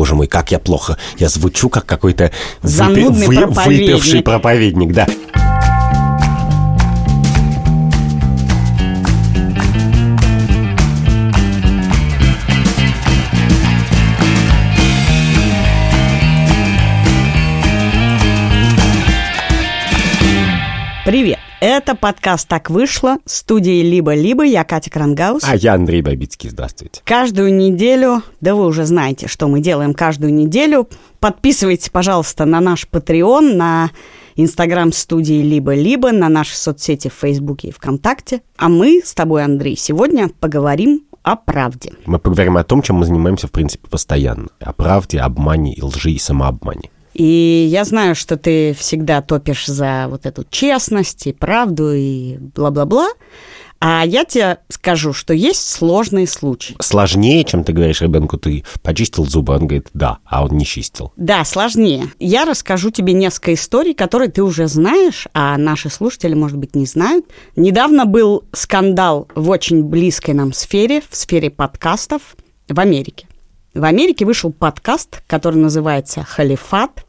боже мой, как я плохо. Я звучу как какой-то выпи- проповедник. выпивший проповедник, да. Привет! Это подкаст «Так вышло» студии «Либо-либо». Я Катя Крангаус. А я Андрей Бабицкий, здравствуйте. Каждую неделю, да вы уже знаете, что мы делаем каждую неделю. Подписывайтесь, пожалуйста, на наш Patreon, на Инстаграм студии «Либо-либо», на наши соцсети в Фейсбуке и ВКонтакте. А мы с тобой, Андрей, сегодня поговорим о правде. Мы поговорим о том, чем мы занимаемся, в принципе, постоянно. О правде, обмане, и лжи и самообмане. И я знаю, что ты всегда топишь за вот эту честность и правду и бла-бла-бла. А я тебе скажу, что есть сложные случаи. Сложнее, чем ты говоришь ребенку, ты почистил зубы, он говорит, да, а он не чистил. Да, сложнее. Я расскажу тебе несколько историй, которые ты уже знаешь, а наши слушатели, может быть, не знают. Недавно был скандал в очень близкой нам сфере, в сфере подкастов в Америке. В Америке вышел подкаст, который называется «Халифат»,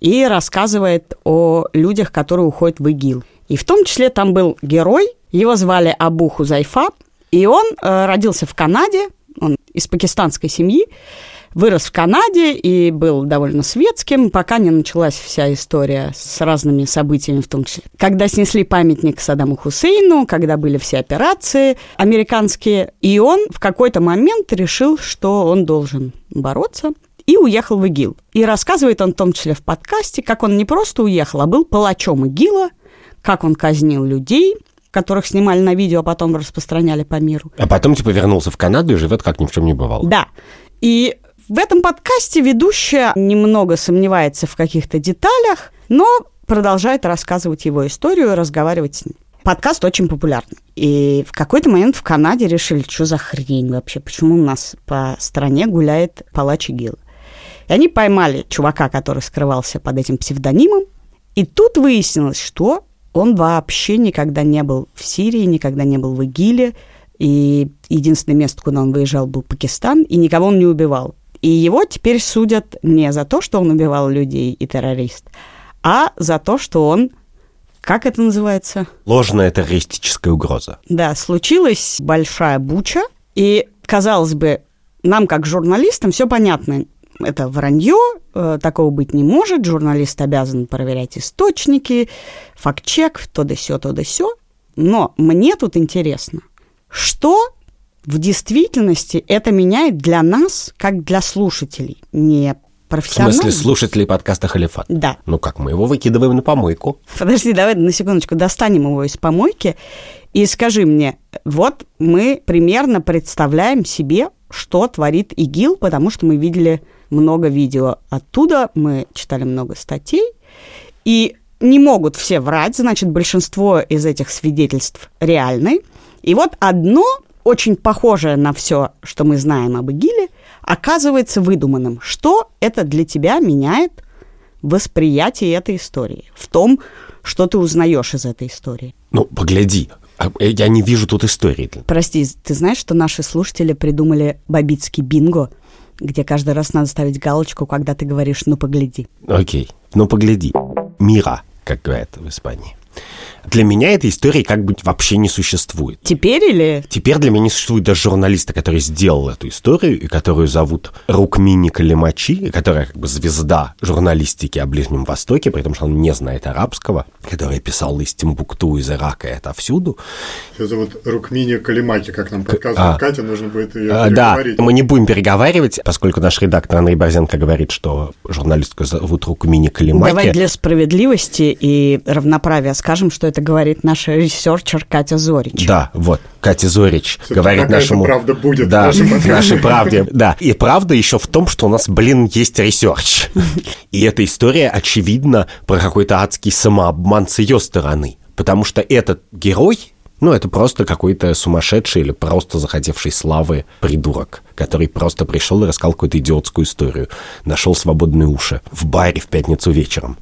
и рассказывает о людях, которые уходят в ИГИЛ. И в том числе там был герой, его звали Абу Хузайфа, и он э, родился в Канаде, он из пакистанской семьи, вырос в Канаде и был довольно светским, пока не началась вся история с разными событиями, в том числе. Когда снесли памятник Саддаму Хусейну, когда были все операции американские, и он в какой-то момент решил, что он должен бороться, и уехал в ИГИЛ. И рассказывает он в том числе в подкасте, как он не просто уехал, а был палачом ИГИЛа, как он казнил людей, которых снимали на видео, а потом распространяли по миру. А потом, типа, вернулся в Канаду и живет, как ни в чем не бывало. Да. И в этом подкасте ведущая немного сомневается в каких-то деталях, но продолжает рассказывать его историю и разговаривать с ним. Подкаст очень популярный. И в какой-то момент в Канаде решили, что за хрень вообще, почему у нас по стране гуляет палач ИГИЛа. И они поймали чувака, который скрывался под этим псевдонимом. И тут выяснилось, что он вообще никогда не был в Сирии, никогда не был в ИГИЛе. И единственное место, куда он выезжал, был Пакистан, и никого он не убивал. И его теперь судят не за то, что он убивал людей и террорист, а за то, что он как это называется? Ложная террористическая угроза. Да, случилась большая буча, и, казалось бы, нам, как журналистам, все понятно. Это вранье, э, такого быть не может. Журналист обязан проверять источники, факт-чек, то да сё, то да сё. Но мне тут интересно, что в действительности это меняет для нас, как для слушателей, не В профессионалов. смысле, слушателей подкаста «Халифат». Да. Ну как, мы его выкидываем на помойку. Подожди, давай на секундочку достанем его из помойки и скажи мне, вот мы примерно представляем себе, что творит ИГИЛ, потому что мы видели много видео оттуда, мы читали много статей, и не могут все врать, значит, большинство из этих свидетельств реальны. И вот одно, очень похожее на все, что мы знаем об ИГИЛе, оказывается выдуманным. Что это для тебя меняет восприятие этой истории? В том, что ты узнаешь из этой истории. Ну, погляди, а, э, я не вижу тут истории. Прости, ты знаешь, что наши слушатели придумали бабицкий бинго, где каждый раз надо ставить галочку, когда ты говоришь «ну погляди». Окей, ну погляди. Мира, как говорят в Испании. Для меня этой истории как бы вообще не существует. Теперь или... Теперь для меня не существует даже журналиста, который сделал эту историю, и которую зовут Рукмини Калимачи, которая как бы звезда журналистики о Ближнем Востоке, при том, что он не знает арабского, которая писала из Тимбукту, из Ирака и отовсюду. Ее зовут Рукмини Калимаки, как нам подсказывает а. Катя, нужно будет ее А, да, мы не будем переговаривать, поскольку наш редактор Андрей Борзенко говорит, что журналистку зовут Рукмини Калимаки. Давай для справедливости и равноправия скажем, что это говорит наша researcher Катя Зорич. Да, вот. Катя Зорич Всё-таки говорит нашему... правда будет в да, нашем в подкасте. нашей правде. Да. И правда еще в том, что у нас, блин, есть research. И эта история, очевидно, про какой-то адский самообман с ее стороны. Потому что этот герой, ну, это просто какой-то сумасшедший или просто захотевший славы придурок, который просто пришел и рассказал какую-то идиотскую историю. Нашел свободные уши в баре в пятницу вечером.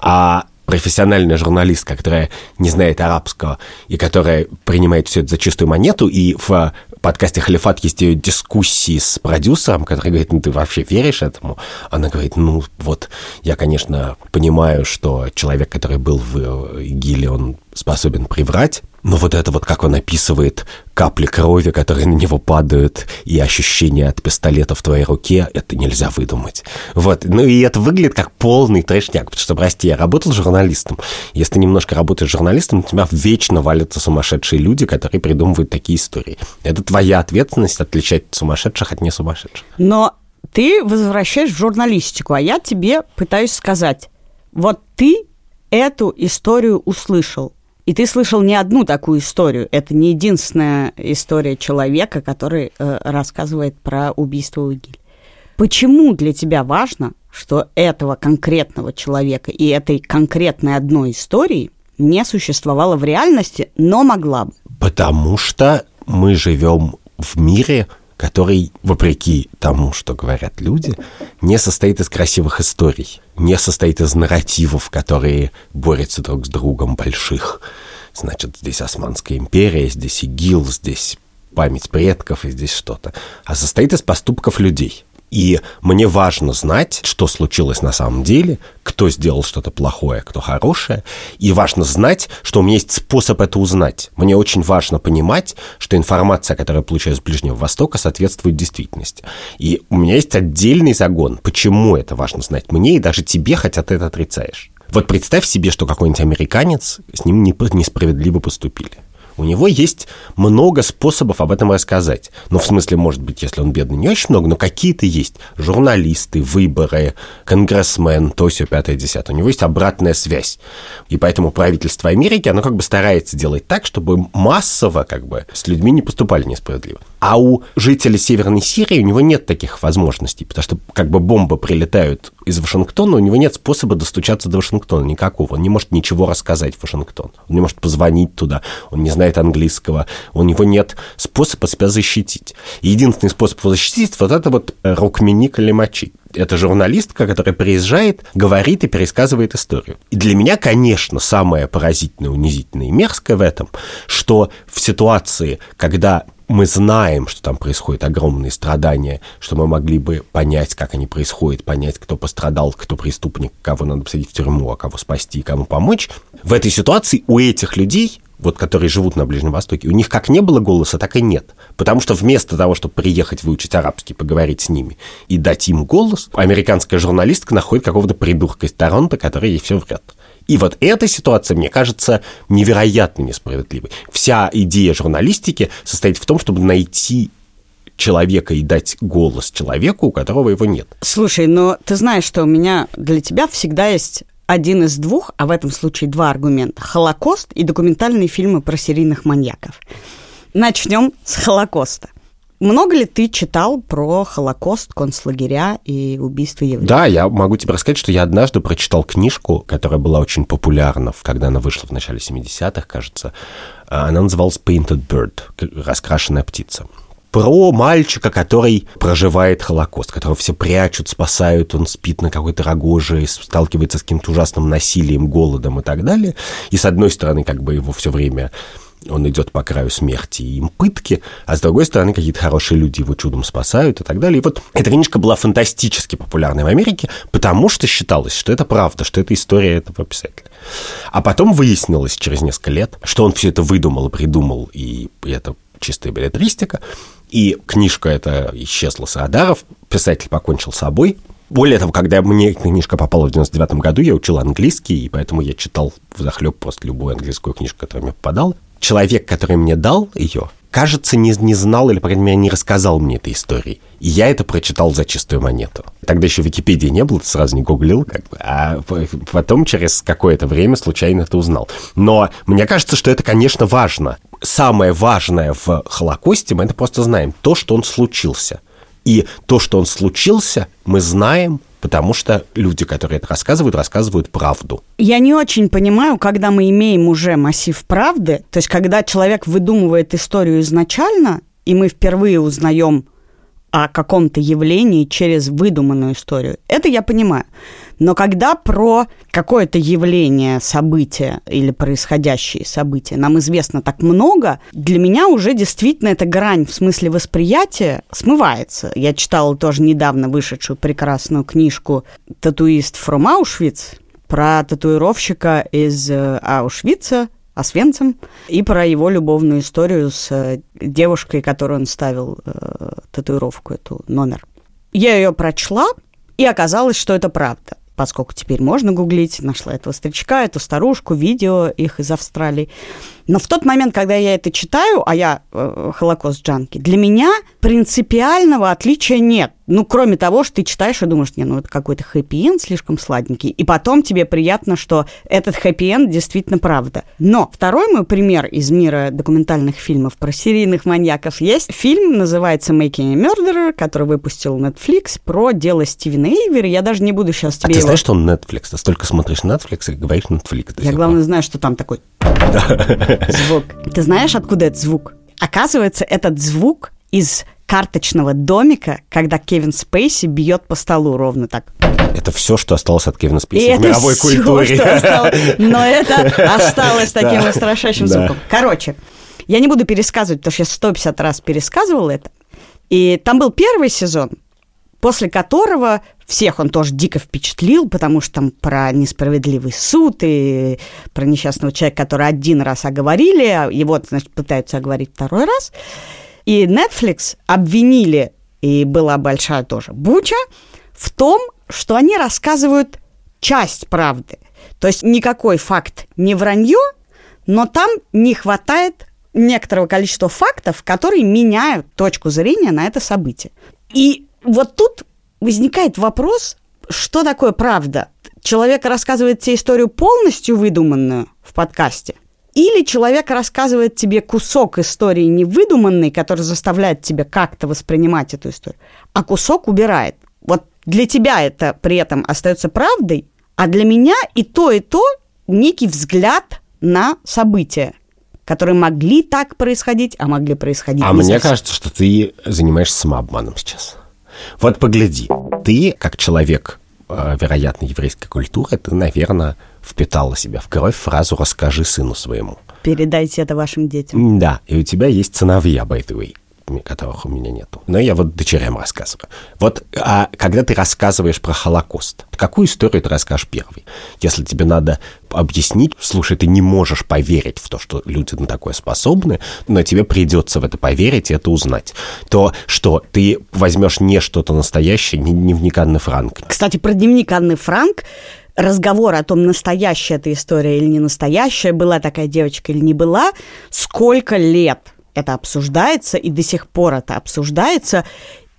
А профессиональная журналистка, которая не знает арабского и которая принимает все это за чистую монету и в подкасте «Халифат» есть ее дискуссии с продюсером, который говорит, ну ты вообще веришь этому? Она говорит, ну вот, я, конечно, понимаю, что человек, который был в ИГИЛе, он способен приврать, но вот это вот, как он описывает капли крови, которые на него падают, и ощущение от пистолета в твоей руке, это нельзя выдумать. Вот. Ну и это выглядит как полный трешняк, потому что, прости, я работал журналистом. Если ты немножко работаешь журналистом, у тебя вечно валятся сумасшедшие люди, которые придумывают такие истории. Это твоя ответственность отличать сумасшедших от не сумасшедших. Но ты возвращаешь в журналистику, а я тебе пытаюсь сказать, вот ты эту историю услышал, и ты слышал не одну такую историю. Это не единственная история человека, который э, рассказывает про убийство Уигиль. Почему для тебя важно, что этого конкретного человека и этой конкретной одной истории не существовало в реальности, но могла бы? Потому что мы живем в мире, который, вопреки тому, что говорят люди, не состоит из красивых историй, не состоит из нарративов, которые борются друг с другом больших. Значит, здесь Османская империя, здесь ИГИЛ, здесь память предков и здесь что-то. А состоит из поступков людей – и мне важно знать, что случилось на самом деле, кто сделал что-то плохое, кто хорошее. И важно знать, что у меня есть способ это узнать. Мне очень важно понимать, что информация, которую я получаю с Ближнего Востока, соответствует действительности. И у меня есть отдельный загон. Почему это важно знать мне и даже тебе, хотя ты это отрицаешь. Вот представь себе, что какой-нибудь американец с ним несправедливо поступили. У него есть много способов об этом рассказать. Ну, в смысле, может быть, если он бедный, не очень много, но какие-то есть. Журналисты, выборы, конгрессмен, то все пятое, десятое. У него есть обратная связь. И поэтому правительство Америки, оно как бы старается делать так, чтобы массово как бы с людьми не поступали несправедливо. А у жителей Северной Сирии у него нет таких возможностей, потому что как бы бомбы прилетают из Вашингтона, у него нет способа достучаться до Вашингтона никакого. Он не может ничего рассказать в Вашингтон. Он не может позвонить туда, он не знает английского, у него нет способа себя защитить. Единственный способ его защитить вот это вот Рукмини Калимачи. Это журналистка, которая приезжает, говорит и пересказывает историю. И для меня, конечно, самое поразительное, унизительное и мерзкое в этом, что в ситуации, когда мы знаем, что там происходят огромные страдания, что мы могли бы понять, как они происходят, понять, кто пострадал, кто преступник, кого надо посадить в тюрьму, а кого спасти, кому помочь. В этой ситуации у этих людей вот которые живут на Ближнем Востоке, у них как не было голоса, так и нет. Потому что вместо того, чтобы приехать выучить арабский, поговорить с ними и дать им голос, американская журналистка находит какого-то придурка из Торонто, который ей все врет. И вот эта ситуация, мне кажется, невероятно несправедливой. Вся идея журналистики состоит в том, чтобы найти человека и дать голос человеку, у которого его нет. Слушай, но ты знаешь, что у меня для тебя всегда есть один из двух, а в этом случае два аргумента. Холокост и документальные фильмы про серийных маньяков. Начнем с Холокоста. Много ли ты читал про Холокост, концлагеря и убийство евреев? Да, я могу тебе рассказать, что я однажды прочитал книжку, которая была очень популярна, когда она вышла в начале 70-х, кажется. Она называлась Painted Bird, раскрашенная птица про мальчика, который проживает Холокост, которого все прячут, спасают, он спит на какой-то рогоже, сталкивается с каким-то ужасным насилием, голодом и так далее. И с одной стороны, как бы его все время он идет по краю смерти и им пытки, а с другой стороны, какие-то хорошие люди его чудом спасают и так далее. И вот эта книжка была фантастически популярной в Америке, потому что считалось, что это правда, что это история этого писателя. А потом выяснилось через несколько лет, что он все это выдумал придумал, и это чистая билетристика. И книжка эта исчезла с радаров, писатель покончил с собой. Более того, когда мне книжка попала в 99 году, я учил английский, и поэтому я читал в захлеб просто любую английскую книжку, которая мне попадала. Человек, который мне дал ее, кажется, не, не знал или, по крайней мере, не рассказал мне этой истории. И я это прочитал за чистую монету. Тогда еще Википедии не было, ты сразу не гуглил, как бы, а потом через какое-то время случайно это узнал. Но мне кажется, что это, конечно, важно. Самое важное в Холокосте, мы это просто знаем, то, что он случился. И то, что он случился, мы знаем потому что люди, которые это рассказывают, рассказывают правду. Я не очень понимаю, когда мы имеем уже массив правды, то есть когда человек выдумывает историю изначально, и мы впервые узнаем о каком-то явлении через выдуманную историю. Это я понимаю. Но когда про какое-то явление, событие или происходящие события нам известно так много, для меня уже действительно эта грань в смысле восприятия смывается. Я читала тоже недавно вышедшую прекрасную книжку «Татуист from Auschwitz», про татуировщика из э, Аушвица, Освенцем, и про его любовную историю с э, девушкой, которую он ставил э, татуировку, эту номер. Я ее прочла, и оказалось, что это правда поскольку теперь можно гуглить, нашла этого старичка, эту старушку, видео их из Австралии. Но в тот момент, когда я это читаю, а я э, Холокост-джанки, для меня принципиального отличия нет. Ну, кроме того, что ты читаешь и думаешь, не, ну это какой-то хэппи-энд слишком сладенький. И потом тебе приятно, что этот хэппи-энд действительно правда. Но второй мой пример из мира документальных фильмов про серийных маньяков есть. Фильм называется «Making a Murderer», который выпустил Netflix про дело Стивена Эйвера. Я даже не буду сейчас тебе А ты его... знаешь, что он Netflix? Ты столько смотришь Netflix и говоришь Netflix. Я, главное, знаю, что там такой звук. Ты знаешь, откуда этот звук? Оказывается, этот звук из карточного домика, когда Кевин Спейси бьет по столу ровно так. Это все, что осталось от Кевина И Спейси в это мировой всё, культуре. что осталось. Но это осталось таким устрашающим Да. звуком. Короче, я не буду пересказывать, потому что я 150 раз пересказывала это. И там был первый сезон, после которого всех он тоже дико впечатлил, потому что там про несправедливый суд и про несчастного человека, который один раз оговорили, а его, значит, пытаются оговорить второй раз. И Netflix обвинили, и была большая тоже буча, в том, что они рассказывают часть правды. То есть никакой факт не вранье, но там не хватает некоторого количества фактов, которые меняют точку зрения на это событие. И вот тут возникает вопрос, что такое правда? Человек рассказывает тебе историю полностью выдуманную в подкасте, или человек рассказывает тебе кусок истории невыдуманной, который заставляет тебя как-то воспринимать эту историю, а кусок убирает. Вот для тебя это при этом остается правдой, а для меня и то, и то некий взгляд на события, которые могли так происходить, а могли происходить А не мне совсем. кажется, что ты занимаешься самообманом сейчас. Вот погляди, ты, как человек, э, вероятно, еврейской культуры, ты, наверное, впитала себя в кровь фразу «расскажи сыну своему». Передайте это вашим детям. Да, и у тебя есть сыновья, by the way, которых у меня нету. Но я вот дочерям рассказываю. Вот а когда ты рассказываешь про Холокост, какую историю ты расскажешь первой? Если тебе надо объяснить, слушай, ты не можешь поверить в то, что люди на такое способны, но тебе придется в это поверить и это узнать, то что ты возьмешь не что-то настоящее, не дневник Анны Франк. Кстати, про дневник Анны Франк разговор о том, настоящая эта история или не настоящая, была такая девочка или не была, сколько лет это обсуждается, и до сих пор это обсуждается,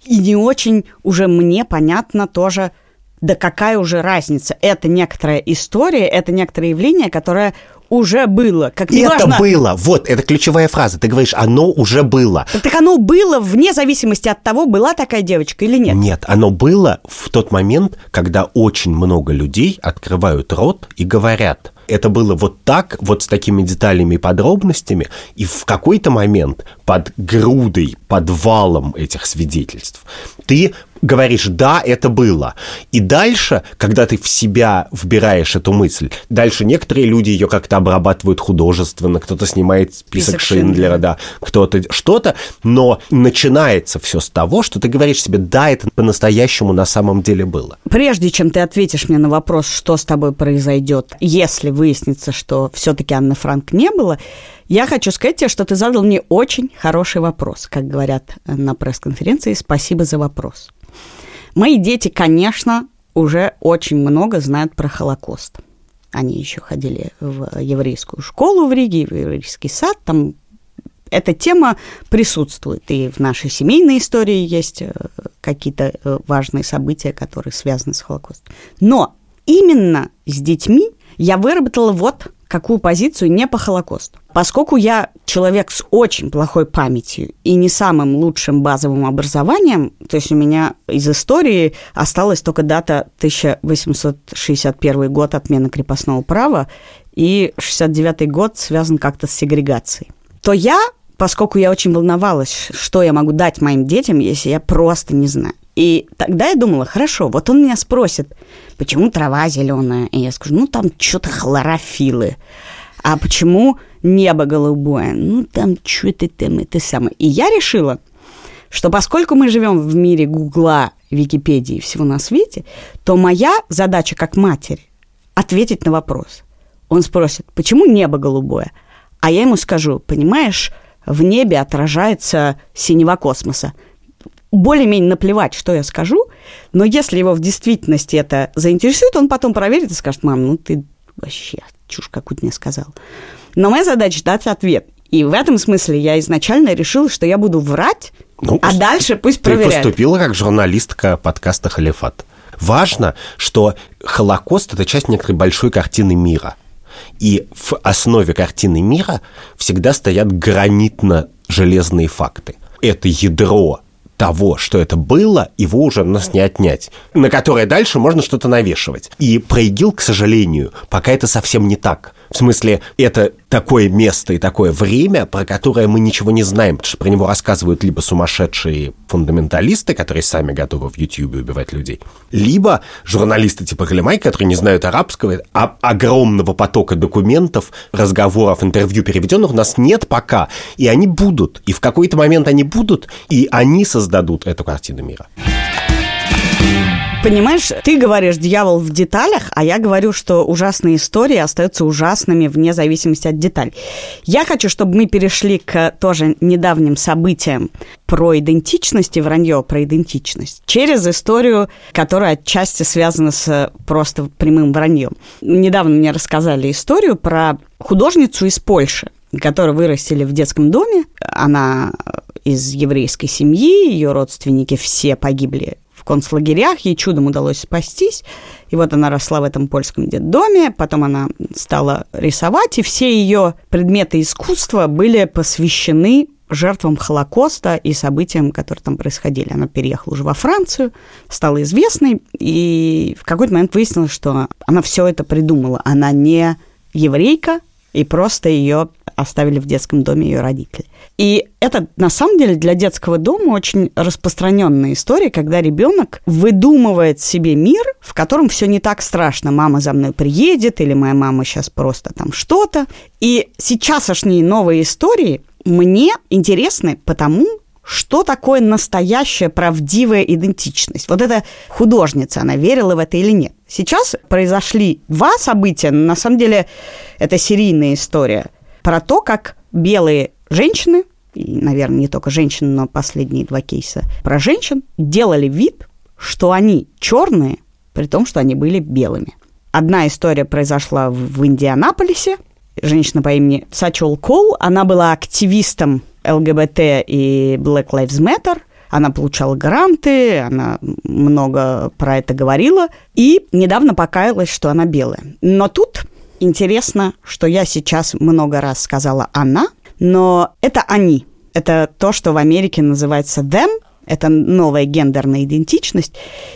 и не очень уже мне понятно тоже, да какая уже разница. Это некоторая история, это некоторое явление, которое уже было. Как И это было, вот, это ключевая фраза. Ты говоришь, оно уже было. Так оно было вне зависимости от того, была такая девочка или нет. Нет, оно было в тот момент, когда очень много людей открывают рот и говорят. Это было вот так, вот с такими деталями и подробностями, и в какой-то момент под грудой, под валом этих свидетельств ты говоришь, да, это было. И дальше, когда ты в себя вбираешь эту мысль, дальше некоторые люди ее как-то обрабатывают художественно, кто-то снимает список, Список Шиндлера, да, кто-то что-то, но начинается все с того, что ты говоришь себе, да, это по-настоящему на самом деле было. Прежде чем ты ответишь мне на вопрос, что с тобой произойдет, если выяснится, что все-таки Анны Франк не было, я хочу сказать тебе, что ты задал мне очень хороший вопрос, как говорят на пресс-конференции. Спасибо за вопрос. Мои дети, конечно, уже очень много знают про Холокост. Они еще ходили в еврейскую школу в Риге, в еврейский сад, там эта тема присутствует. И в нашей семейной истории есть э, какие-то э, важные события, которые связаны с Холокостом. Но именно с детьми я выработала вот какую позицию не по Холокосту. Поскольку я человек с очень плохой памятью и не самым лучшим базовым образованием, то есть у меня из истории осталась только дата 1861 год отмены крепостного права, и 69 год связан как-то с сегрегацией, то я поскольку я очень волновалась, что я могу дать моим детям, если я просто не знаю. И тогда я думала, хорошо, вот он меня спросит, почему трава зеленая? И я скажу, ну там что-то хлорофилы. А почему небо голубое? Ну там что-то там это самое. И я решила, что поскольку мы живем в мире Гугла, Википедии и всего на свете, то моя задача как матери ответить на вопрос. Он спросит, почему небо голубое? А я ему скажу, понимаешь, в небе отражается синего космоса более-менее наплевать, что я скажу, но если его в действительности это заинтересует, он потом проверит и скажет, мам, ну ты вообще чушь какую-то мне сказал. Но моя задача дать ответ. И в этом смысле я изначально решила, что я буду врать, ну, а дальше пусть ты проверяют. Ты поступила как журналистка подкаста «Халифат». Важно, что Холокост – это часть некоторой большой картины мира. И в основе картины мира всегда стоят гранитно-железные факты. Это ядро того, что это было, его уже у нас не отнять, на которое дальше можно что-то навешивать. И про ИГИЛ, к сожалению, пока это совсем не так. В смысле, это такое место и такое время, про которое мы ничего не знаем, потому что про него рассказывают либо сумасшедшие фундаменталисты, которые сами готовы в Ютьюбе убивать людей, либо журналисты типа Галимай, которые не знают арабского, а огромного потока документов, разговоров, интервью переведенных у нас нет пока, и они будут, и в какой-то момент они будут, и они создадут эту картину мира. Понимаешь, ты говоришь «дьявол в деталях», а я говорю, что ужасные истории остаются ужасными вне зависимости от деталей. Я хочу, чтобы мы перешли к тоже недавним событиям про идентичность и вранье про идентичность через историю, которая отчасти связана с просто прямым враньем. Недавно мне рассказали историю про художницу из Польши, которую вырастили в детском доме. Она из еврейской семьи, ее родственники все погибли в концлагерях, ей чудом удалось спастись. И вот она росла в этом польском детдоме, потом она стала рисовать, и все ее предметы искусства были посвящены жертвам Холокоста и событиям, которые там происходили. Она переехала уже во Францию, стала известной, и в какой-то момент выяснилось, что она все это придумала. Она не еврейка, и просто ее оставили в детском доме ее родители. И это на самом деле для детского дома очень распространенная история, когда ребенок выдумывает себе мир, в котором все не так страшно. Мама за мной приедет, или моя мама сейчас просто там что-то. И сейчасшние новые истории мне интересны потому, что такое настоящая правдивая идентичность. Вот эта художница, она верила в это или нет. Сейчас произошли два события, на самом деле это серийная история, про то, как белые женщины, и, наверное, не только женщины, но последние два кейса про женщин, делали вид, что они черные, при том, что они были белыми. Одна история произошла в Индианаполисе. Женщина по имени Сачол Кол, она была активистом ЛГБТ и Black Lives Matter. Она получала гранты, она много про это говорила. И недавно покаялась, что она белая. Но тут интересно, что я сейчас много раз сказала «она», но это они. Это то, что в Америке называется them, это новая гендерная идентичность.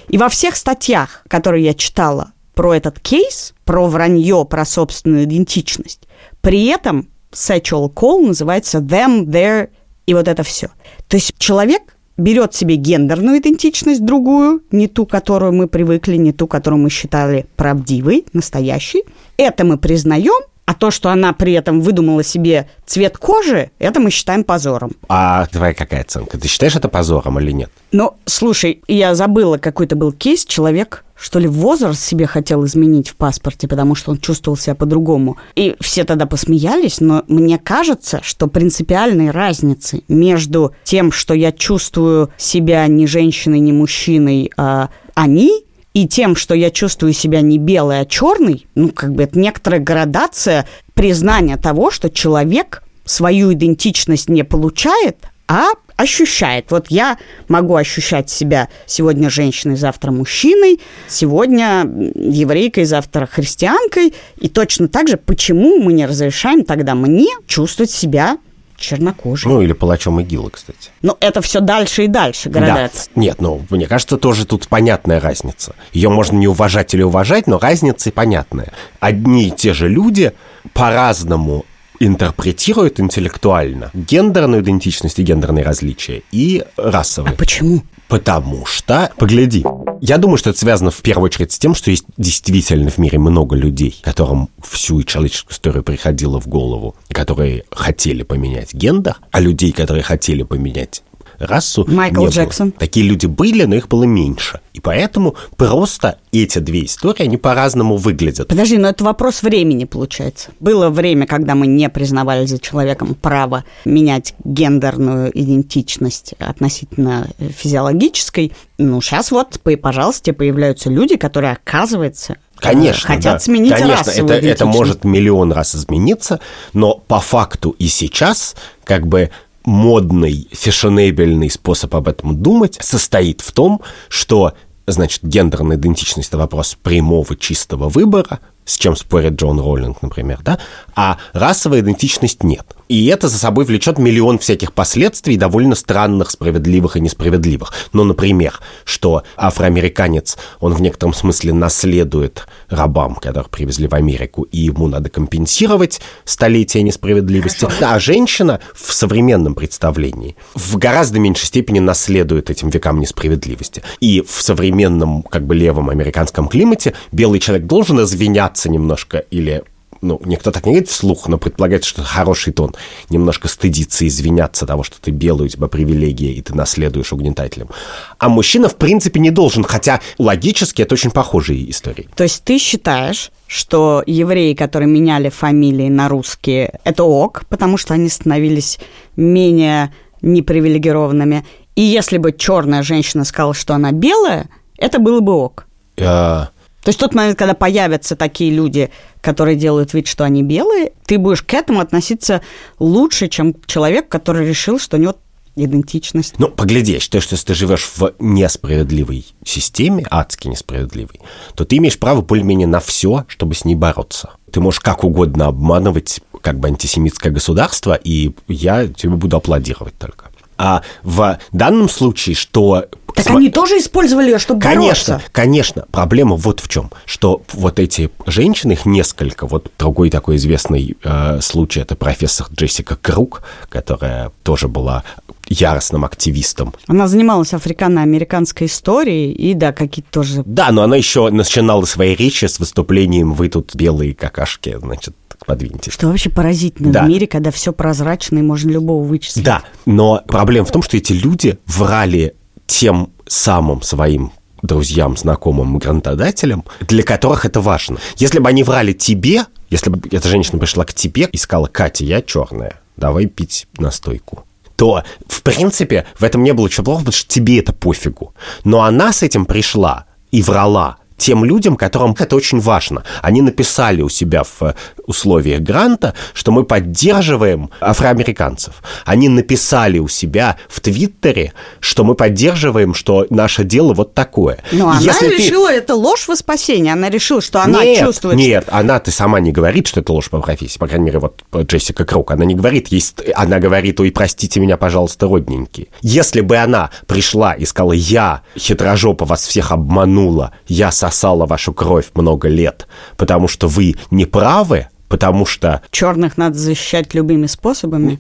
И во всех статьях, которые я читала про этот кейс, про вранье, про собственную идентичность, при этом sexual call называется them, their и вот это все. То есть человек берет себе гендерную идентичность другую, не ту, которую мы привыкли, не ту, которую мы считали правдивой, настоящей. Это мы признаем, а то, что она при этом выдумала себе цвет кожи, это мы считаем позором. А твоя какая оценка? Ты считаешь это позором или нет? Ну, слушай, я забыла, какой-то был кейс. Человек, что ли, возраст себе хотел изменить в паспорте, потому что он чувствовал себя по-другому. И все тогда посмеялись, но мне кажется, что принципиальной разницы между тем, что я чувствую себя не женщиной, не мужчиной, а они, и тем, что я чувствую себя не белый, а черный, ну, как бы это некоторая градация признания того, что человек свою идентичность не получает, а ощущает. Вот я могу ощущать себя сегодня женщиной, завтра мужчиной, сегодня еврейкой, завтра христианкой. И точно так же, почему мы не разрешаем тогда мне чувствовать себя чернокожий. Ну, или палачом ИГИЛа, кстати. Ну, это все дальше и дальше градация. Да. Нет, ну, мне кажется, тоже тут понятная разница. Ее можно не уважать или уважать, но разница понятная. Одни и те же люди по-разному интерпретирует интеллектуально гендерную идентичность и гендерные различия и расовые. А почему? Потому что, погляди, я думаю, что это связано в первую очередь с тем, что есть действительно в мире много людей, которым всю человеческую историю приходило в голову, которые хотели поменять гендер, а людей, которые хотели поменять расу Майкл не было. Джексон. Такие люди были, но их было меньше. И поэтому просто эти две истории, они по-разному выглядят. Подожди, но это вопрос времени, получается. Было время, когда мы не признавали за человеком право менять гендерную идентичность относительно э, физиологической. Ну, сейчас вот, по- пожалуйста, появляются люди, которые, оказывается, э, Конечно, хотят да. сменить Конечно, это, это может миллион раз измениться, но по факту и сейчас как бы модный, фешенебельный способ об этом думать состоит в том, что, значит, гендерная идентичность – это вопрос прямого, чистого выбора, с чем спорит Джон Роллинг, например, да, а расовая идентичность нет. И это за собой влечет миллион всяких последствий, довольно странных, справедливых и несправедливых. Ну, например, что афроамериканец, он в некотором смысле наследует рабам, которых привезли в Америку, и ему надо компенсировать столетия несправедливости. А женщина в современном представлении в гораздо меньшей степени наследует этим векам несправедливости. И в современном, как бы, левом американском климате белый человек должен извиняться немножко или ну, никто так не говорит вслух, но предполагается, что это хороший тон. Немножко стыдиться, извиняться того, что ты белый, у тебя привилегия, и ты наследуешь угнетателям. А мужчина, в принципе, не должен, хотя логически это очень похожие истории. То есть ты считаешь, что евреи, которые меняли фамилии на русские, это ок, потому что они становились менее непривилегированными. И если бы черная женщина сказала, что она белая, это было бы ок. Э, То есть тот момент, когда появятся такие люди, которые делают вид, что они белые, ты будешь к этому относиться лучше, чем человек, который решил, что у него идентичность. Ну, погляди, я считаю, что если ты живешь в несправедливой системе, адски несправедливой, то ты имеешь право более-менее на все, чтобы с ней бороться. Ты можешь как угодно обманывать как бы антисемитское государство, и я тебе буду аплодировать только. А в данном случае, что... Так сма- они тоже использовали ее, чтобы Конечно, бороться. конечно. Проблема вот в чем, что вот эти женщины, их несколько. Вот другой такой известный э, случай это профессор Джессика Круг, которая тоже была яростным активистом. Она занималась африкано-американской историей, и да, какие-то тоже... Да, но она еще начинала свои речи с выступлением «Вы тут белые какашки», значит, подвиньтесь. Что вообще поразительно Да. в мире, когда все прозрачно и можно любого вычислить. Да, но проблема в том, что эти люди врали тем самым своим друзьям, знакомым, грантодателям, для которых это важно. Если бы они врали тебе, если бы эта женщина пришла к тебе и сказала, Катя, я черная, давай пить настойку, то, в принципе, в этом не было ничего плохого, потому что тебе это пофигу. Но она с этим пришла и врала тем людям, которым это очень важно. Они написали у себя в э, условиях гранта, что мы поддерживаем афроамериканцев. Они написали у себя в Твиттере, что мы поддерживаем, что наше дело вот такое. Но она Если ты- решила, это ложь во спасение. Она решила, что она нет, чувствует... Нет, она ты сама не говорит, что это ложь по профессии. По крайней мере, вот Джессика Круг. Она не говорит, есть, она говорит, ой, простите меня, пожалуйста, родненькие. Если бы она пришла и сказала, я, хитрожопа, вас всех обманула, я сосала вашу кровь много лет, потому что вы не правы, потому что Черных надо защищать любыми способами.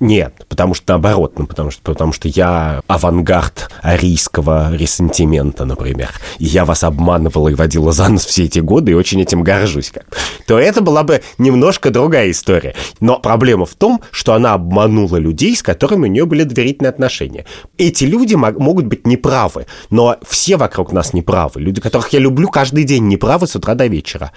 Нет, потому что наоборот, ну, потому что, потому что я авангард арийского ресентимента, например, и я вас обманывала и водила за нос все эти годы, и очень этим горжусь, как то это была бы немножко другая история. Но проблема в том, что она обманула людей, с которыми у нее были доверительные отношения. Эти люди мог- могут быть неправы, но все вокруг нас неправы. Люди, которых я люблю каждый день, неправы с утра до вечера.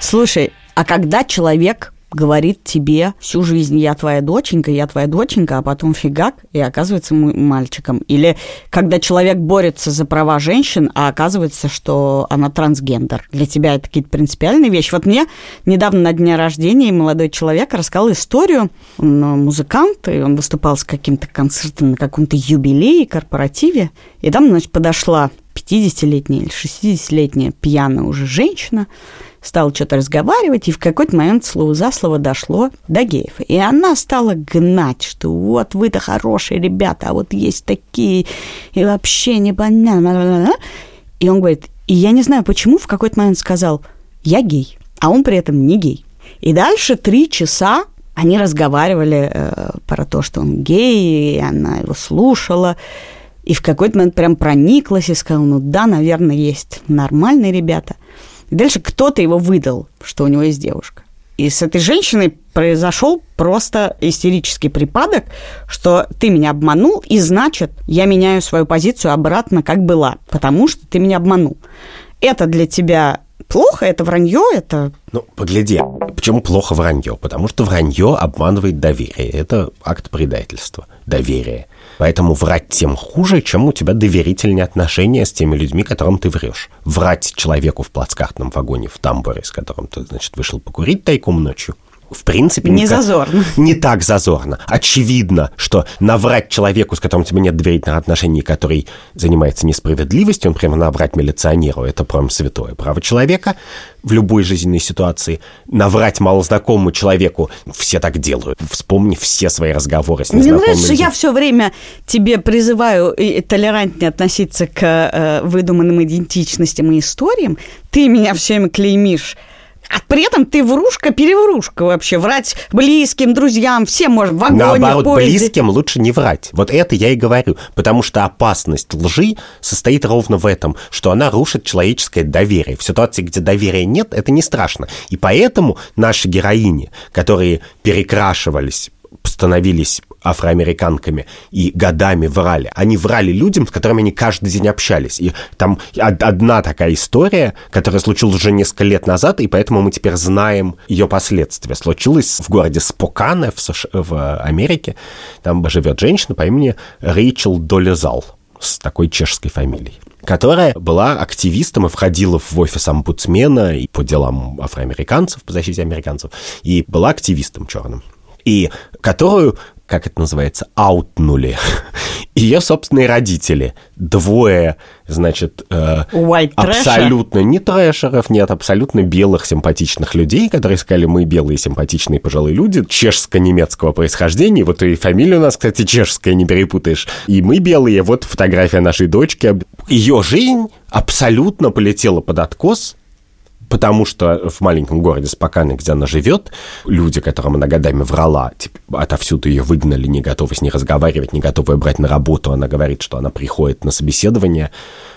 Слушай, а когда человек говорит тебе всю жизнь «я твоя доченька, я твоя доченька», а потом фигак, и оказывается мальчиком. Или когда человек борется за права женщин, а оказывается, что она трансгендер. Для тебя это какие-то принципиальные вещи. Вот мне недавно на дне рождения молодой человек рассказал историю. Он э, музыкант, и он выступал с каким-то концертом на каком-то юбилее, корпоративе. И там, значит, подошла 50-летняя или 60-летняя пьяная уже женщина, стала что-то разговаривать, и в какой-то момент слово за слово дошло до геев. И она стала гнать, что вот вы-то хорошие ребята, а вот есть такие, и вообще непонятно. И он говорит, и я не знаю, почему в какой-то момент сказал, я гей, а он при этом не гей. И дальше три часа они разговаривали э, про то, что он гей, и она его слушала. И в какой-то момент прям прониклась и сказала, ну да, наверное, есть нормальные ребята. И дальше кто-то его выдал, что у него есть девушка. И с этой женщиной произошел просто истерический припадок, что ты меня обманул, и значит, я меняю свою позицию обратно, как была, потому что ты меня обманул. Это для тебя плохо, это вранье, это... Ну, погляди, почему плохо вранье? Потому что вранье обманывает доверие. Это акт предательства, доверие. Поэтому врать тем хуже, чем у тебя доверительные отношения с теми людьми, которым ты врешь. Врать человеку в плацкартном вагоне в тамбуре, с которым ты, значит, вышел покурить тайком ночью, в принципе... Не никак- зазорно. Не так зазорно. Очевидно, что наврать человеку, с которым у тебя нет доверительных отношений, который занимается несправедливостью, например, наврать милиционеру, это прям святое право человека в любой жизненной ситуации. Наврать малознакомому человеку, все так делают. Вспомни все свои разговоры с Мне незнакомыми нравится, что я все время тебе призываю толерантнее относиться к э, выдуманным идентичностям и историям. Ты меня все время клеймишь. А при этом ты врушка-переврушка вообще. Врать близким, друзьям, всем можно. В вагоне, Наоборот, в поезде. близким лучше не врать. Вот это я и говорю. Потому что опасность лжи состоит ровно в этом, что она рушит человеческое доверие. В ситуации, где доверия нет, это не страшно. И поэтому наши героини, которые перекрашивались становились афроамериканками и годами врали. Они врали людям, с которыми они каждый день общались. И там од- одна такая история, которая случилась уже несколько лет назад, и поэтому мы теперь знаем ее последствия. Случилось в городе Спокане в, США, в Америке. Там живет женщина по имени Рэйчел Долезал с такой чешской фамилией которая была активистом и входила в офис омбудсмена и по делам афроамериканцев, по защите американцев, и была активистом черным и которую, как это называется, аутнули. Ее собственные родители. Двое, значит, э, абсолютно не трэшеров, нет, абсолютно белых симпатичных людей, которые сказали, мы белые симпатичные пожилые люди, чешско-немецкого происхождения. Вот и фамилия у нас, кстати, чешская, не перепутаешь. И мы белые, вот фотография нашей дочки. Ее жизнь абсолютно полетела под откос, Потому что в маленьком городе Споканы, где она живет, люди, которым она годами врала, типа, отовсюду ее выгнали, не готовы с ней разговаривать, не готовы брать на работу. Она говорит, что она приходит на собеседование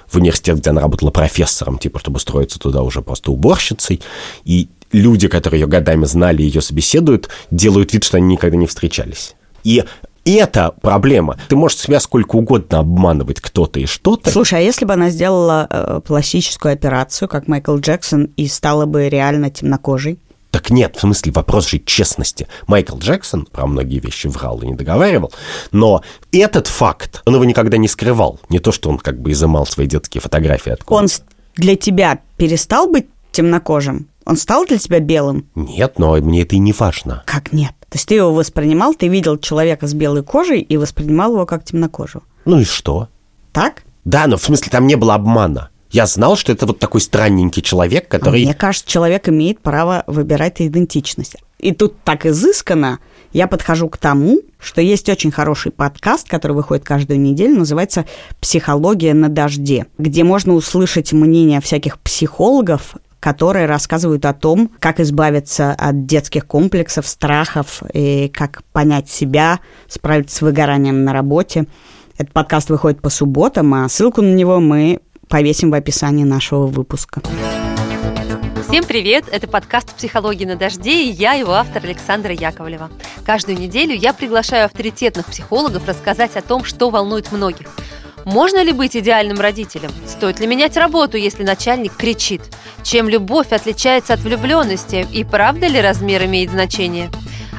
в университет, где она работала профессором, типа, чтобы устроиться туда уже просто уборщицей. И люди, которые ее годами знали, ее собеседуют, делают вид, что они никогда не встречались. И это проблема. Ты можешь себя сколько угодно обманывать кто-то и что-то. Слушай, а если бы она сделала э, пластическую операцию, как Майкл Джексон, и стала бы реально темнокожей? Так нет, в смысле, вопрос же честности. Майкл Джексон про многие вещи врал и не договаривал, но этот факт, он его никогда не скрывал. Не то, что он как бы изымал свои детские фотографии откуда Он для тебя перестал быть темнокожим? Он стал для тебя белым? Нет, но мне это и не важно. Как нет? То есть ты его воспринимал, ты видел человека с белой кожей и воспринимал его как темнокожего. Ну и что? Так? Да, но в смысле там не было обмана. Я знал, что это вот такой странненький человек, А который... Мне кажется, человек имеет право выбирать идентичность. И тут так изысканно я подхожу к тому, что есть очень хороший подкаст, который выходит каждую неделю, называется «Психология на дожде», где можно услышать мнение всяких психологов, которые рассказывают о том, как избавиться от детских комплексов, страхов, и как понять себя, справиться с выгоранием на работе. Этот подкаст выходит по субботам, а ссылку на него мы повесим в описании нашего выпуска. Всем привет! Это подкаст «Психология на дожде» и я, его автор Александра Яковлева. Каждую неделю я приглашаю авторитетных психологов рассказать о том, что волнует многих. Можно ли быть идеальным родителем? Стоит ли менять работу, если начальник кричит? Чем любовь отличается от влюбленности? И правда ли размер имеет значение?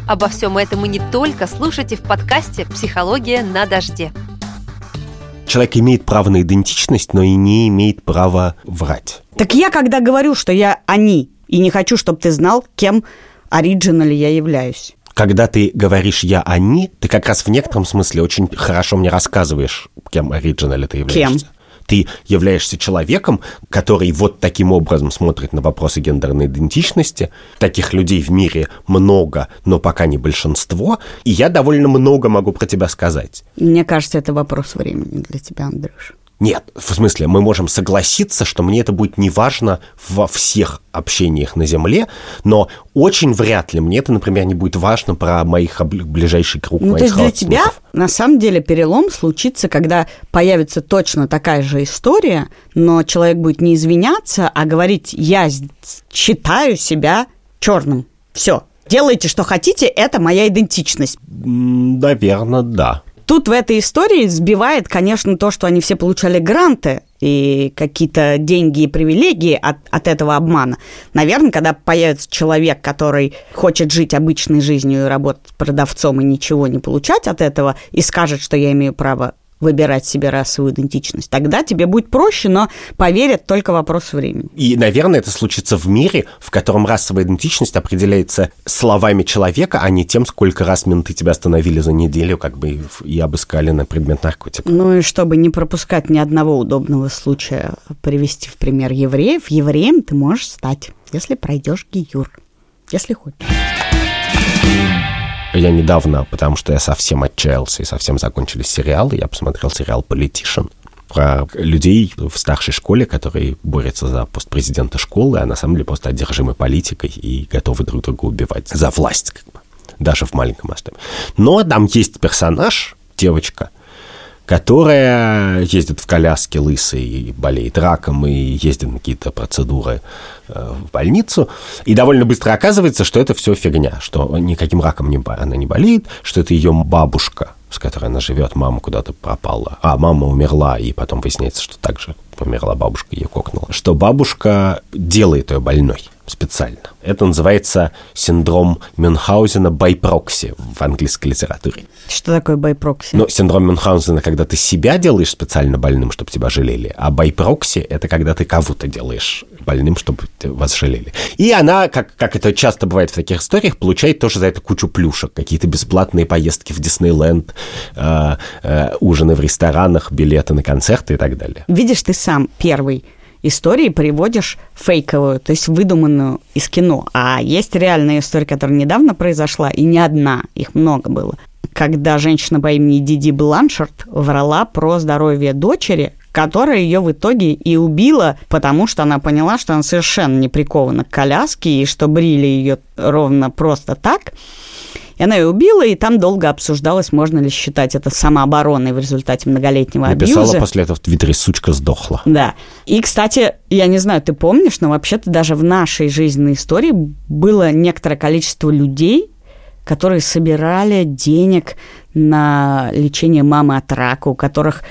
Обо всем этом и не только слушайте в подкасте «Психология на дожде». Человек имеет право на идентичность, но и не имеет права врать. Так я, когда говорю, что я они, и не хочу, чтобы ты знал, кем оригинали я являюсь. Когда ты говоришь «я они», ты как раз в некотором смысле очень хорошо мне рассказываешь, кем оригинально ты являешься. Ты являешься человеком, который вот таким образом смотрит на вопросы гендерной идентичности. Таких людей в мире много, но пока не большинство. И я довольно много могу про тебя сказать. Мне кажется, это вопрос времени для тебя, Андрюш. Нет, в смысле, мы можем согласиться, что мне это будет неважно во всех общениях на Земле, но очень вряд ли мне это, например, не будет важно про моих ближайший круг Ну, моих то есть для тебя, на самом деле, перелом случится, когда появится точно такая же история, но человек будет не извиняться, а говорить, я считаю себя черным. Все. Делайте, что хотите, это моя идентичность. Наверное, да. Тут в этой истории сбивает, конечно, то, что они все получали гранты и какие-то деньги и привилегии от, от этого обмана. Наверное, когда появится человек, который хочет жить обычной жизнью и работать продавцом и ничего не получать от этого, и скажет, что я имею право выбирать себе расовую идентичность, тогда тебе будет проще, но поверят только вопрос времени. И, наверное, это случится в мире, в котором расовая идентичность определяется словами человека, а не тем, сколько раз менты тебя остановили за неделю, как бы и обыскали на предмет наркотиков. Ну и чтобы не пропускать ни одного удобного случая, привести в пример евреев, евреем ты можешь стать, если пройдешь гиюр, если хочешь. Я недавно, потому что я совсем отчаялся и совсем закончились сериалы, я посмотрел сериал «Политишн», про людей в старшей школе, которые борются за пост президента школы, а на самом деле просто одержимы политикой и готовы друг друга убивать. За власть, как бы, даже в маленьком масштабе. Но там есть персонаж, девочка, которая ездит в коляске лысой, и болеет раком и ездит на какие-то процедуры э, в больницу. И довольно быстро оказывается, что это все фигня, что никаким раком не, она не болеет, что это ее бабушка, с которой она живет, мама куда-то пропала. А мама умерла, и потом выясняется, что также померла бабушка, ее кокнула. Что бабушка делает ее больной специально. Это называется синдром Мюнхгаузена proxy в английской литературе. Что такое by proxy? Ну, синдром Мюнхгаузена, когда ты себя делаешь специально больным, чтобы тебя жалели, а by proxy – это когда ты кого-то делаешь больным, чтобы вас жалели. И она, как, как это часто бывает в таких историях, получает тоже за это кучу плюшек. Какие-то бесплатные поездки в Диснейленд, э, э, ужины в ресторанах, билеты на концерты и так далее. Видишь, ты сам первый истории приводишь фейковую, то есть выдуманную из кино. А есть реальная история, которая недавно произошла, и не одна, их много было. Когда женщина по имени Диди Бланшард врала про здоровье дочери, которая ее в итоге и убила, потому что она поняла, что она совершенно не прикована к коляске, и что брили ее ровно просто так. И она ее убила, и там долго обсуждалось, можно ли считать это самообороной в результате многолетнего Написала абьюза. после этого в Твиттере «Сучка сдохла». Да. И, кстати, я не знаю, ты помнишь, но вообще-то даже в нашей жизненной истории было некоторое количество людей, которые собирали денег на лечение мамы от рака, у которых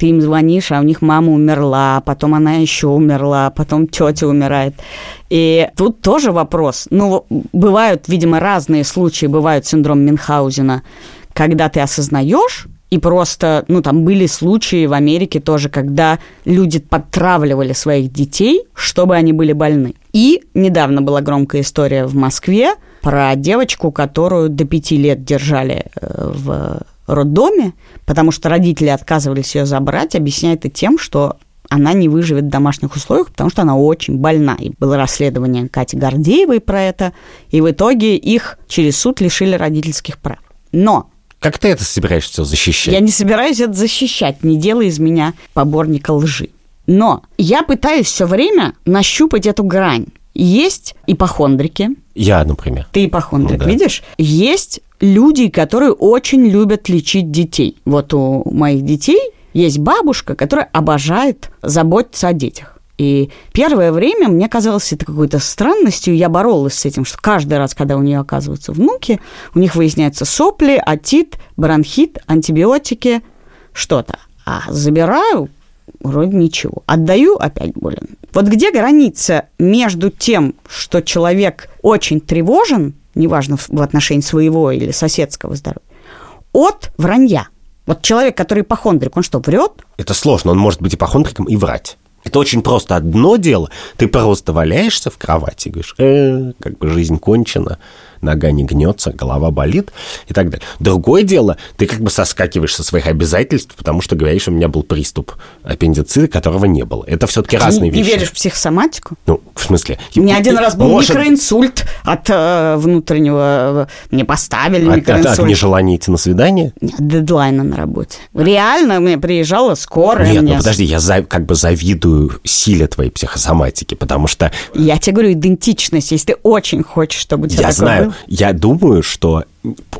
ты им звонишь, а у них мама умерла, потом она еще умерла, потом тетя умирает. И тут тоже вопрос. Ну, бывают, видимо, разные случаи, бывают синдром Мюнхгаузена, когда ты осознаешь, и просто, ну, там были случаи в Америке тоже, когда люди подтравливали своих детей, чтобы они были больны. И недавно была громкая история в Москве про девочку, которую до пяти лет держали э, в роддоме, потому что родители отказывались ее забрать, объясняя это тем, что она не выживет в домашних условиях, потому что она очень больна. И было расследование Кати Гордеевой про это, и в итоге их через суд лишили родительских прав. Но Как ты это собираешься защищать? я не собираюсь это защищать, не делай из меня поборника лжи. Но я пытаюсь все время нащупать эту грань. Есть ипохондрики, Я, например. ты ипохондрик, Ну да. видишь? Есть люди, которые очень любят лечить детей. Вот у моих детей есть бабушка, которая обожает заботиться о детях. И первое время мне казалось это какой-то странностью, я боролась с этим, что каждый раз, когда у нее оказываются внуки, у них выясняются сопли, отит, бронхит, антибиотики, что-то. А забираю, вроде ничего. Отдаю, опять болен. Вот где граница между тем, что человек очень тревожен, неважно в- отношении своего или соседского здоровья, от вранья? Вот человек, который ипохондрик, он что, врет? Это сложно, он может быть ипохондриком и врать. Это очень просто. Одно дело, ты просто валяешься в кровати и говоришь, э, как бы жизнь кончена, нога не гнется, голова болит и так далее. Другое дело, ты как бы соскакиваешь со своих обязательств, потому что говоришь, у меня был приступ аппендицита, которого не было. Это все-таки разные не, вещи. Не веришь в психосоматику? Ну, в смысле? Меня один раз был Может, микроинсульт от э, внутреннего... э, Мне поставили От, от- микроинсульт. от нежелания идти на свидание? Нет, дедлайна на работе. Реально, мне приезжала скорая. Нет, мне... ну подожди, я за- как бы завидую силе твоей психосоматики, потому что Я тебе говорю, идентичность. Если ты очень хочешь, чтобы у тебя я знаю, я думаю, что,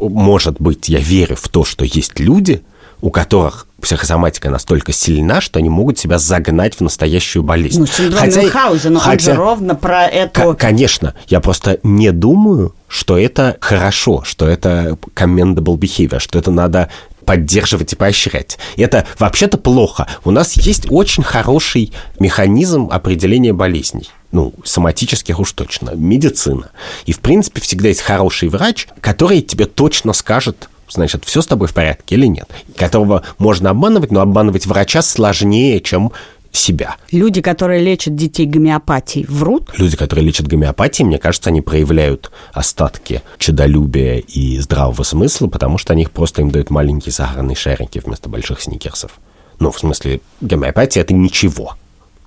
может быть, я верю в то, что есть люди, у которых психосоматика настолько сильна, что они могут себя загнать в настоящую болезнь. Ну, синдром Хотя- Мюнхгаузена, он хотя- же ровно про эту... Конечно, я просто не думаю, что это хорошо, что это commendable behavior, что это надо поддерживать и поощрять. Это вообще-то плохо. У нас есть очень хороший механизм определения болезней. Ну, соматических уж точно. Медицина. И, в принципе, всегда есть хороший врач, который тебе точно скажет, значит, все с тобой в порядке или нет. Которого можно обманывать, но обманывать врача сложнее, чем себя. Люди, которые лечат детей гомеопатией, врут. Люди, которые лечат гомеопатией, мне кажется, они проявляют остатки чудолюбия и здравого смысла, потому что они их просто им дают маленькие сахарные шарики вместо больших сникерсов. Ну, в смысле, гомеопатия – это ничего.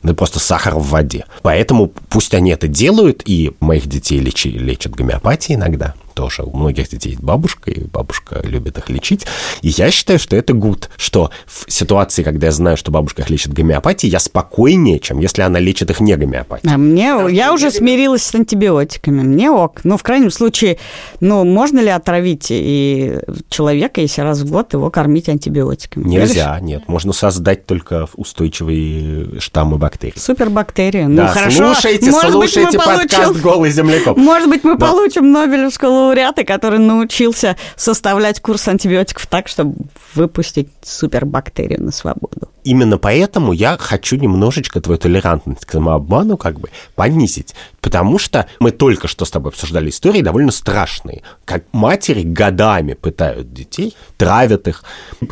Это просто сахар в воде. Поэтому пусть они это делают, и моих детей лечи, лечат гомеопатией иногда. Тоже у многих детей есть бабушка, и бабушка любит их лечить. И я считаю, что это гуд, что в ситуации, когда я знаю, что бабушка их лечит гомеопатией, я спокойнее, чем если она лечит их не гомеопатией. А мне, я уже смирилась с антибиотиками. Мне ок. Ну, в крайнем случае, ну, можно ли отравить и человека, если раз в год его кормить антибиотиками? Нельзя, нет. Можно создать только устойчивые штаммы бактерий. Супербактерия. Ну, да, хорошо. слушайте, Может быть, мы слушайте получим- подкаст «Голый земляков». Может быть, мы Да. получим Нобелевского лауреата, который научился составлять курс антибиотиков так, чтобы выпустить супербактерию на свободу. Именно поэтому я хочу немножечко твою толерантность к самообману как бы понизить. Потому что мы только что с тобой обсуждали истории довольно страшные. Как матери годами пытают детей, травят их.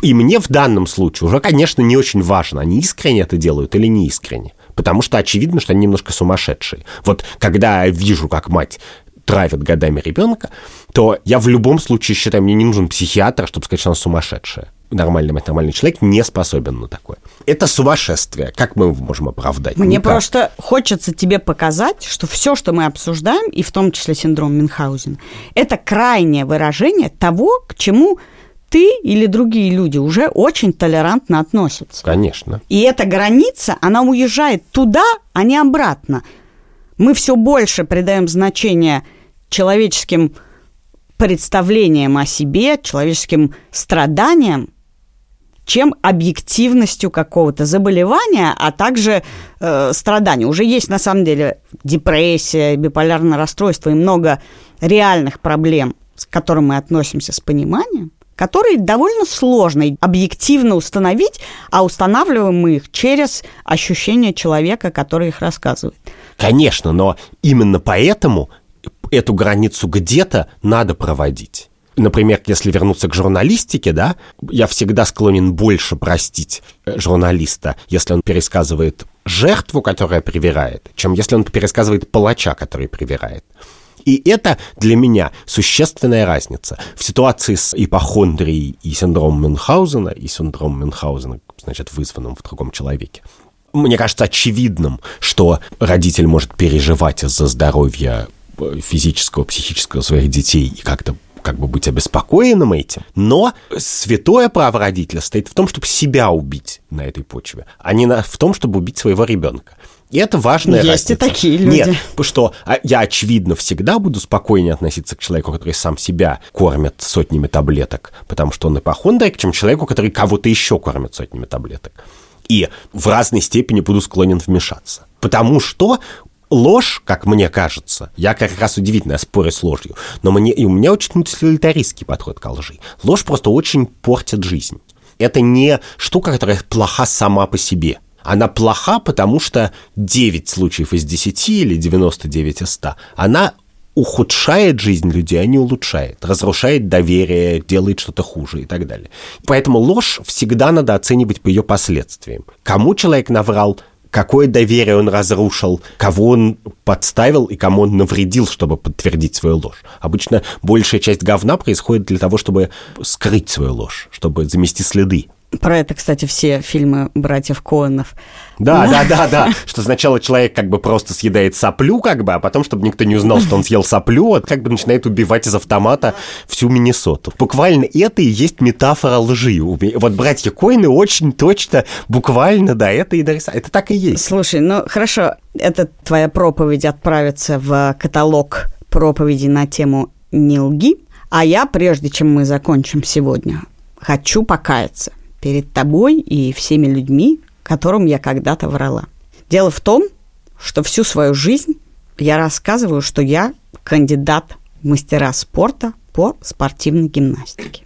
И мне в данном случае уже, конечно, не очень важно, они искренне это делают или не искренне. Потому что очевидно, что они немножко сумасшедшие. Вот когда я вижу, как мать травит годами ребенка, то я в любом случае считаю, мне не нужен психиатр, чтобы сказать, что она сумасшедшая. Нормальный мать, нормальный человек не способен на такое. Это сумасшествие. Как мы его можем оправдать? Мне Никак. просто хочется тебе показать, что все, что мы обсуждаем, и в том числе синдром Мюнхгаузена, это крайнее выражение того, к чему ты или другие люди уже очень толерантно относятся. Конечно. И эта граница, она уезжает туда, а не обратно. Мы все больше придаем значение человеческим представлениям о себе, человеческим страданиям, чем объективностью какого-то заболевания, а также э, страдания. Уже есть на самом деле депрессия, биполярное расстройство и много реальных проблем, с которыми мы относимся с пониманием, которые довольно сложно объективно установить, а устанавливаем мы их через ощущение человека, который их рассказывает. Конечно, но именно поэтому эту границу где-то надо проводить. Например, если вернуться к журналистике, да, я всегда склонен больше простить э, журналиста, если он пересказывает жертву, которая привирает, чем если он пересказывает палача, который привирает. И это для меня существенная разница. В ситуации с ипохондрией и синдромом Мюнхгаузена, и синдромом Мюнхгаузена, значит, вызванным в другом человеке, мне кажется очевидным, что родитель может переживать из-за здоровья э, физического, психического своих детей и как-то как бы быть обеспокоенным этим. Но святое право родителя стоит в том, чтобы себя убить на этой почве, а не на, в том, чтобы убить своего ребенка. И это важная Есть и разница. такие люди. Нет, потому что а, я, очевидно, всегда буду спокойнее относиться к человеку, который сам себя кормит сотнями таблеток, потому что он ипохондрик, чем человеку, который кого-то еще кормит сотнями таблеток. И в разной степени буду склонен вмешаться. Потому что ложь, как мне кажется, я как раз удивительно, спорю с ложью, но мне, и у меня очень утилитаристский подход к лжи. Ложь просто очень портит жизнь. Это не штука, которая плоха сама по себе. Она плоха, потому что 9 случаев из 10 или 99 из 100, она ухудшает жизнь людей, а не улучшает, разрушает доверие, делает что-то хуже и так далее. Поэтому ложь всегда надо оценивать по ее последствиям. Кому человек наврал, какое доверие он разрушил, кого он подставил и кому он навредил, чтобы подтвердить свою ложь. Обычно большая часть говна происходит для того, чтобы скрыть свою ложь, чтобы замести следы. Про это, кстати, все фильмы братьев Коэнов. Да, да, да, да. Что сначала человек как бы просто съедает соплю, как бы, а потом, чтобы никто не узнал, что он съел соплю, вот как бы начинает убивать из автомата всю Миннесоту. Буквально это и есть метафора лжи. Вот братья Коины очень точно, буквально, да, это и нарисовали. Это так и есть. Слушай, ну хорошо, это твоя проповедь отправится в каталог проповедей на тему «Не лги», а я, прежде чем мы закончим сегодня, хочу покаяться перед тобой и всеми людьми, которым я когда-то врала. Дело в том, что всю свою жизнь я рассказываю, что я кандидат в мастера спорта по спортивной гимнастике.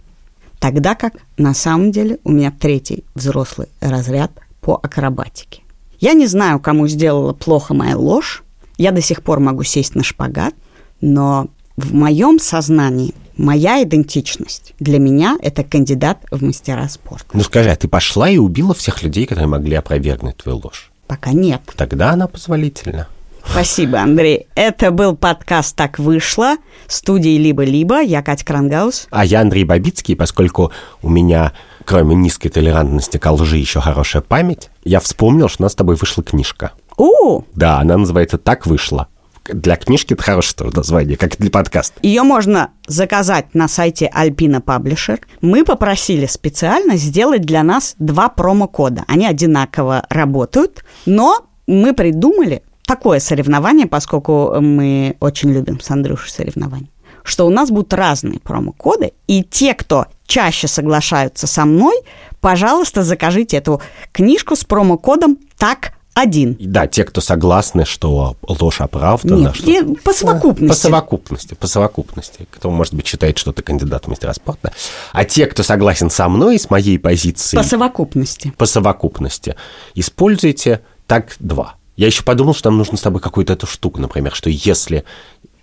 Тогда как на самом деле у меня третий взрослый разряд по акробатике. Я не знаю, кому сделала плохо моя ложь. Я до сих пор могу сесть на шпагат, но в моем сознании моя идентичность для меня это кандидат в мастера спорта. Ну скажи, а ты пошла и убила всех людей, которые могли опровергнуть твою ложь? Пока нет. Тогда она позволительна. Спасибо, Андрей. Это был подкаст «Так вышло» студии «Либо-либо». Я Катя Крангаус. А я Андрей Бабицкий, поскольку у меня, кроме низкой толерантности к лжи, еще хорошая память, я вспомнил, что у нас с тобой вышла книжка. У, Да, она называется «Так вышло». Для книжки это хорошее тоже название, как и для подкаста. Ее можно заказать на сайте Alpina Publisher. Мы попросили специально сделать для нас два промокода. Они одинаково работают, но мы придумали такое соревнование, поскольку мы очень любим с Андрюшей соревнования, что у нас будут разные промокоды, и те, кто чаще соглашаются со мной, пожалуйста, закажите эту книжку с промокодом так один. Да, те, кто согласны, что ложь оправдана, Нет, что... по совокупности. По совокупности, по совокупности. Кто, может быть, считает, что ты кандидат в мастера спорта. А те, кто согласен со мной, с моей позицией, По совокупности. по совокупности, используйте так два. Я еще подумал, что нам нужно с тобой какую-то эту штуку, например, что если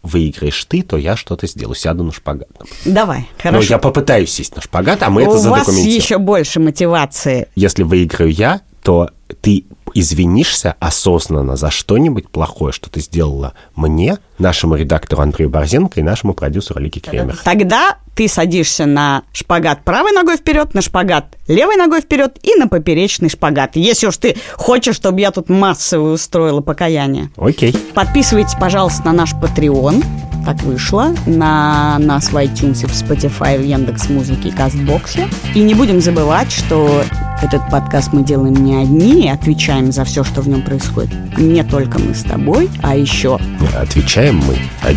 выиграешь ты, то я что-то сделаю, сяду на шпагат. Давай, Но хорошо. я попытаюсь сесть на шпагат, а мы это У вас задокументируем. еще больше мотивации. Если выиграю я, то ты извинишься осознанно за что-нибудь плохое, что ты сделала мне, нашему редактору Андрею Борзенко и нашему продюсеру Лике Кремер. Тогда ты садишься на шпагат правой ногой вперед, на шпагат левой ногой вперед и на поперечный шпагат. Если уж ты хочешь, чтобы я тут массовое устроила покаяние. Окей. Подписывайтесь, пожалуйста, на наш Patreon. Так вышло. На нас в iTunes, в Spotify, в Яндекс.Музыке и Кастбоксе. И не будем забывать, что этот подкаст мы делаем не одни и отвечаем за все, что в нем происходит. Не только мы с тобой, а еще Отвечаем мы.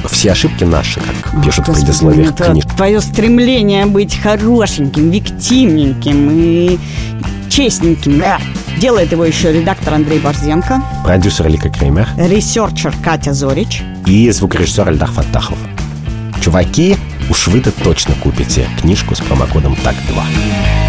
Все ошибки наши, как пишут в предисловиях это книг. Твое стремление быть хорошеньким, виктимненьким и честненьким. Делает его еще редактор Андрей Борзенко, Продюсер Лика Кремер researcher Катя Зорич. и звукорежиссер Эльдар Фаттахов. Чуваки, уж вы-то точно купите книжку с промокодом ТАК2.